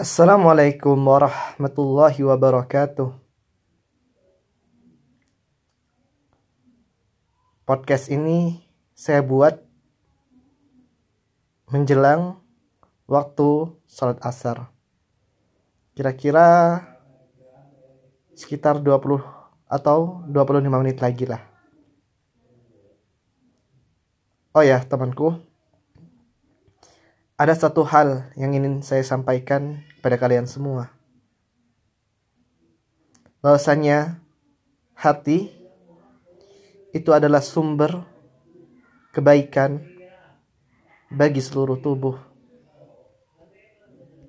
Assalamualaikum warahmatullahi wabarakatuh. Podcast ini saya buat menjelang waktu sholat asar. Kira-kira sekitar 20 atau 25 menit lagi lah. Oh ya, temanku. Ada satu hal yang ingin saya sampaikan kepada kalian semua. Bahwasanya hati itu adalah sumber kebaikan bagi seluruh tubuh.